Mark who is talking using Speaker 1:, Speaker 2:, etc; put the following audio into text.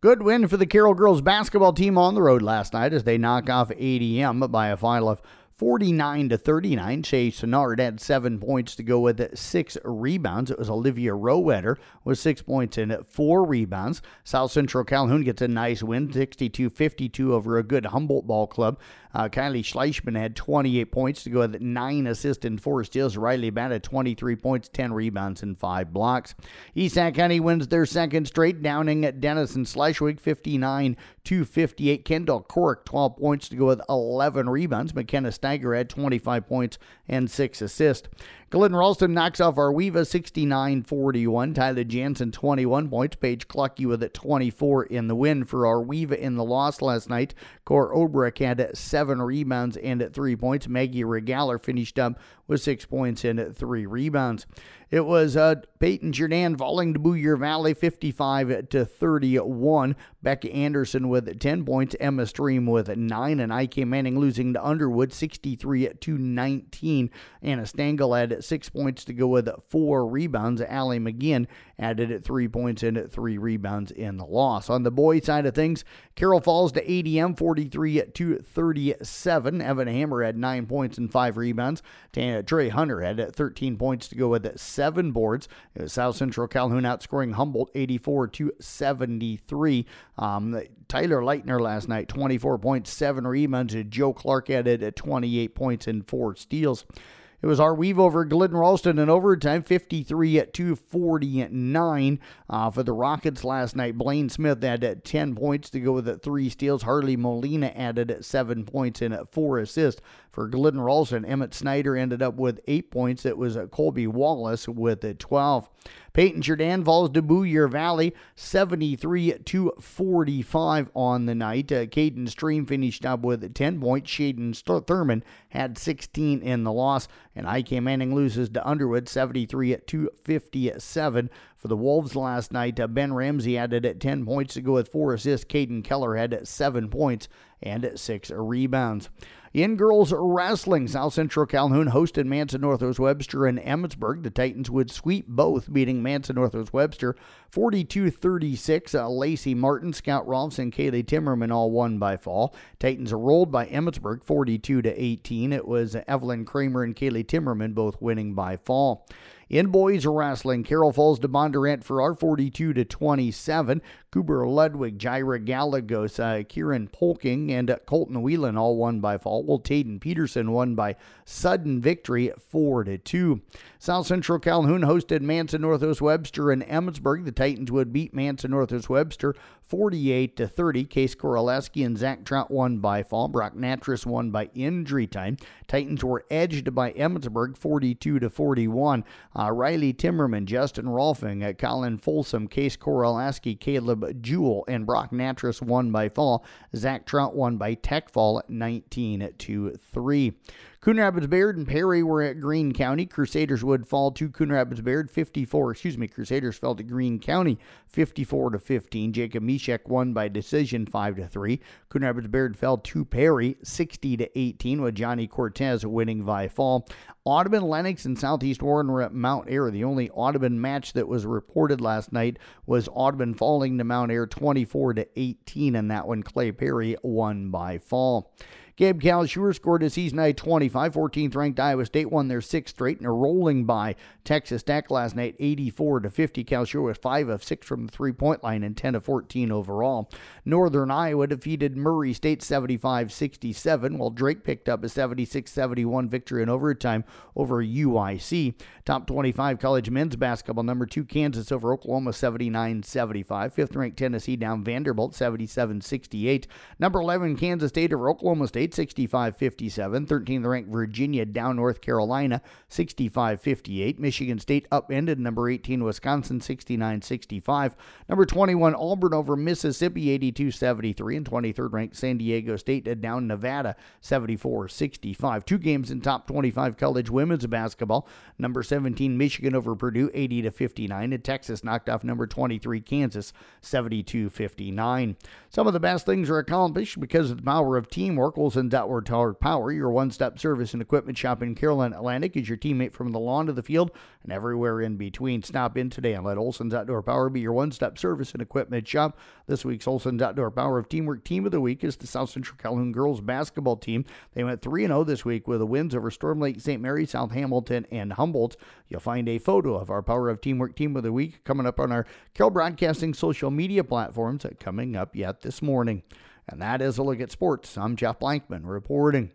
Speaker 1: Good win for the Carroll girls basketball team on the road last night as they knock off ADM by a final of 49 to 39. Shay Sennard had seven points to go with six rebounds. It was Olivia Rowetter with six points and four rebounds. South Central Calhoun gets a nice win, 62 52 over a good Humboldt ball club. Uh, Kylie Schleichman had 28 points to go with nine assists and four steals. Riley Bat had 23 points, 10 rebounds, and five blocks. East Sac County wins their second straight, downing at Denison Schleswig 59 to 58. Kendall Cork 12 points to go with 11 rebounds. McKenna Steiger had 25 points and six assists. Glidden Ralston knocks off Ar-We-Va 69 41. Tyler Jansen 21 points. Paige Clucky with it 24 in the win for Ar-We-Va in the loss last night. Cor Obrick had seven rebounds and three points. Maggie Regaler finished up with six points and three rebounds. It was uh, Paton-Churdan falling to Boyer Valley 55 to 31. Becca Anderson with 10 points. Emma Stream with 9. And IK Manning losing to Underwood 63 to 19. Anna Stengel had 6 points to go with 4 rebounds. Allie McGinn added 3 points and 3 rebounds in the loss. On the boys side of things, Carroll falls to ADM 43 to 37. Evan Hammer had 9 points and 5 rebounds. Trey Hunter had 13 points to go with seven boards. Uh, South Central Calhoun outscoring Humboldt 84 to 73. Um, Tyler Leitner last night, 24 points, seven rebounds. Joe Clark added at 28 points and four steals. It was Ar-We-Va over Glidden Ralston in overtime, 53 at 249 uh, for the Rockets last night. Blaine Smith had uh, 10 points to go with three steals. Harley Molina added seven points and four assists. For Glidden Ralston, Emmett Snyder ended up with eight points. It was Colby Wallace with 12. Paton-Churdan falls to Boyer Valley 73 to 45 on the night. Uh, Caden Stream finished up with 10 points. Shaden Thurman had 16 in the loss. And IK Manning loses to Underwood 73 to 57. For the Wolves last night, uh, Ben Ramsey added at 10 points to go with four assists. Caden Keller had seven points and six rebounds. In girls wrestling, South Central Calhoun hosted Manson Northwest Webster and Emmetsburg. The Titans would sweep both, beating Manson Northwest Webster 42 36. Uh, Lacey Martin, Scout Rolfs, and Kaylee Timmerman all won by fall. Titans rolled by Emmetsburg 42 to 18. It was Evelyn Kramer and Kaylee Timmerman both winning by fall. In boys wrestling, Carroll Falls to Bondurant-Farrar 42 to 27. Cooper Ludwig, Jaira Galagos, uh, Kieran Polking, and uh, Colton Whelan all won by fall. Well, Taden Peterson won by sudden victory 4 to 2. South Central Calhoun hosted Manson Northwest Webster and Emmetsburg. The Titans would beat Manson Northwest Webster 48 to 30. Case Koraleski and Zach Trout won by fall. Brock Natras won by injury time. Titans were edged by Emmetsburg 42 to 41. Uh, Riley Timmerman, Justin Rolfing, uh, Colin Folsom, Case Koraleski, Caleb Jewell, and Brock Natras won by fall. Zach Trout won by tech fall 19 to 3. Coon Rapids Bayard and Perry were at Greene County. Crusaders would fall to Coon Rapids Bayard 54, excuse me, Crusaders fell to Greene County 54 to 15. Jacob Mishek won by decision 5 to 3. Coon Rapids Bayard fell to Perry 60 to 18 with Johnny Cortez winning by fall. Audubon, Lenox, and Southeast Warren were at Mount Ayr. The only Audubon match that was reported last night was Audubon falling to Mount Ayr 24 to 18, and that one Clay Perry won by fall. Gabe Kalscheur scored a season high 25. 14th ranked Iowa State won their sixth straight and are rolling by Texas Tech last night 84 to 50. Kalscheur was 5 of 6 from the three point line and 10 of 14 overall. Northern Iowa defeated Murray State 75 67, while Drake picked up a 76 71 victory in overtime over UIC. Top 25 college men's basketball number 2 Kansas over Oklahoma 79 75. Fifth ranked Tennessee down Vanderbilt 77 68. Number 11 Kansas State over Oklahoma State 65 57. 13th ranked Virginia down North Carolina 65 58. Michigan State upended number 18 Wisconsin 69 65. Number 21 Auburn over Mississippi 82 73. And 23rd ranked San Diego State down Nevada 74 65. Two games in top 25 college women's basketball. Number 17 Michigan over Purdue 80 to 59. And Texas knocked off number 23 Kansas 72 59. Some of the best things are accomplished because of the power of teamwork. We'll Olson's Outdoor Tower Power, your one stop service and equipment shop in Caroline Atlantic, is your teammate from the lawn to the field and everywhere in between. Stop in today and let Olson's Outdoor Power be your one stop service and equipment shop. This week's Olson's Outdoor Power of Teamwork Team of the Week is the South Central Calhoun girls basketball team. They went 3 0 this week with the wins over Storm Lake, St. Mary, South Hamilton, and Humboldt. You'll find a photo of our Power of Teamwork Team of the Week coming up on our Carroll Broadcasting social media platforms coming up yet this morning. And that is a look at sports. I'm Jeff Blankman reporting.